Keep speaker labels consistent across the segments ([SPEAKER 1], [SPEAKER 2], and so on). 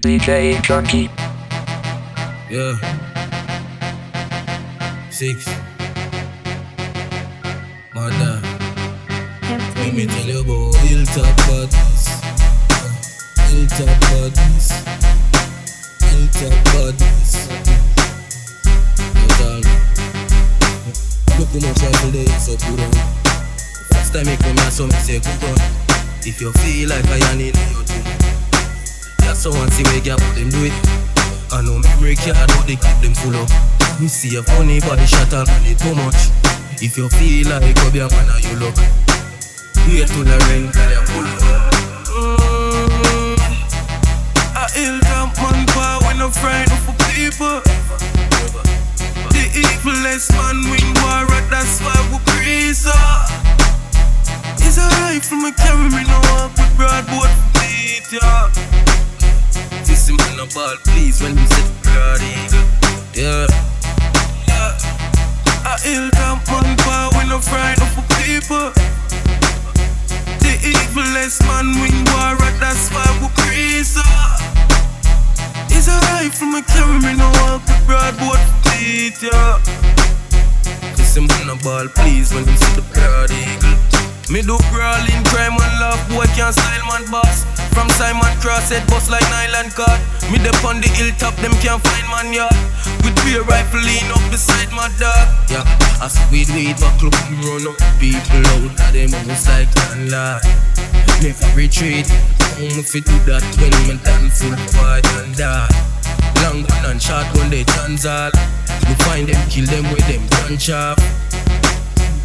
[SPEAKER 1] DJ Junky.
[SPEAKER 2] Yeah. Six. Mother. Let me tell you about Hilltop Badness. Hilltop Badness. Hilltop Badness. That's all. Look how much rifle they so put on. Oh. First time I come here, so me say cook on. Oh. If you feel like I am in your too. So once you wake up, them do it. I know memory card, how they keep them full up. Me see a funny body shot and money too much. If you feel like go be a man, you look. Here to the rain, girl, you pull up. Mm, a hilltop man power when I'm frightened for people. The evilest man win war, that's why we her. It's a rifle me carry me no walk ball, please, when you the blood eagle, yeah. Yeah. A hilltop man power when I'm frightened for people. The evilest man win war, that's why we praise. It's a rifle me carry me no walk with broadboard beat, yeah. This man a ball, please, when we see the blood eagle. Me do brawling, crime and love, boy can't style man boss. From Simon Cross, head like nylon cord. Me dep on the hilltop, them can't find man yard. With beer rifle lean up beside my dog. Yeah, as we weed buckle, we run up people out of them almost like landlord. Never retreat, home if you do that when me done full fight and die. Long gun and gun, they chance all. We find them, kill them with them gun chop.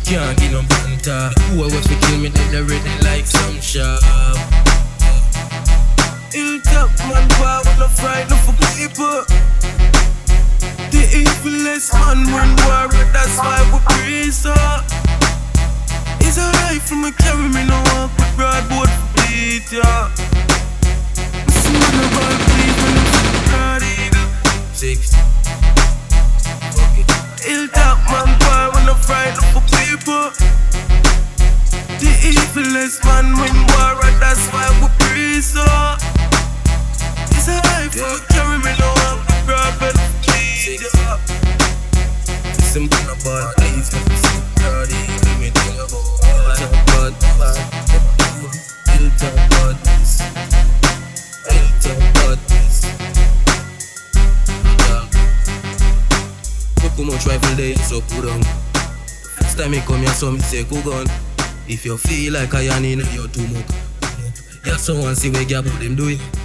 [SPEAKER 2] Can't get no banter. Who if you kill me, they ready like some sharp. Hilltop man, power no frightened for people. The evilest man when war, that's why we praise her. It's a rifle me carry me no walk with broadboard for beat, yeah. A ball please when I'm broad. Six. It. Hilltop man, power no frightened for people. The evilest man when war, that's why we praise her. No ball, please make me see eagle. Let me tell you about Hilltop bad, bad. Hilltop badness. Hilltop badness. Look how much rifle so put on. First time me come here, so me say go gun. If you feel like I am in your too much. Yeah, so once you wake up, them do it.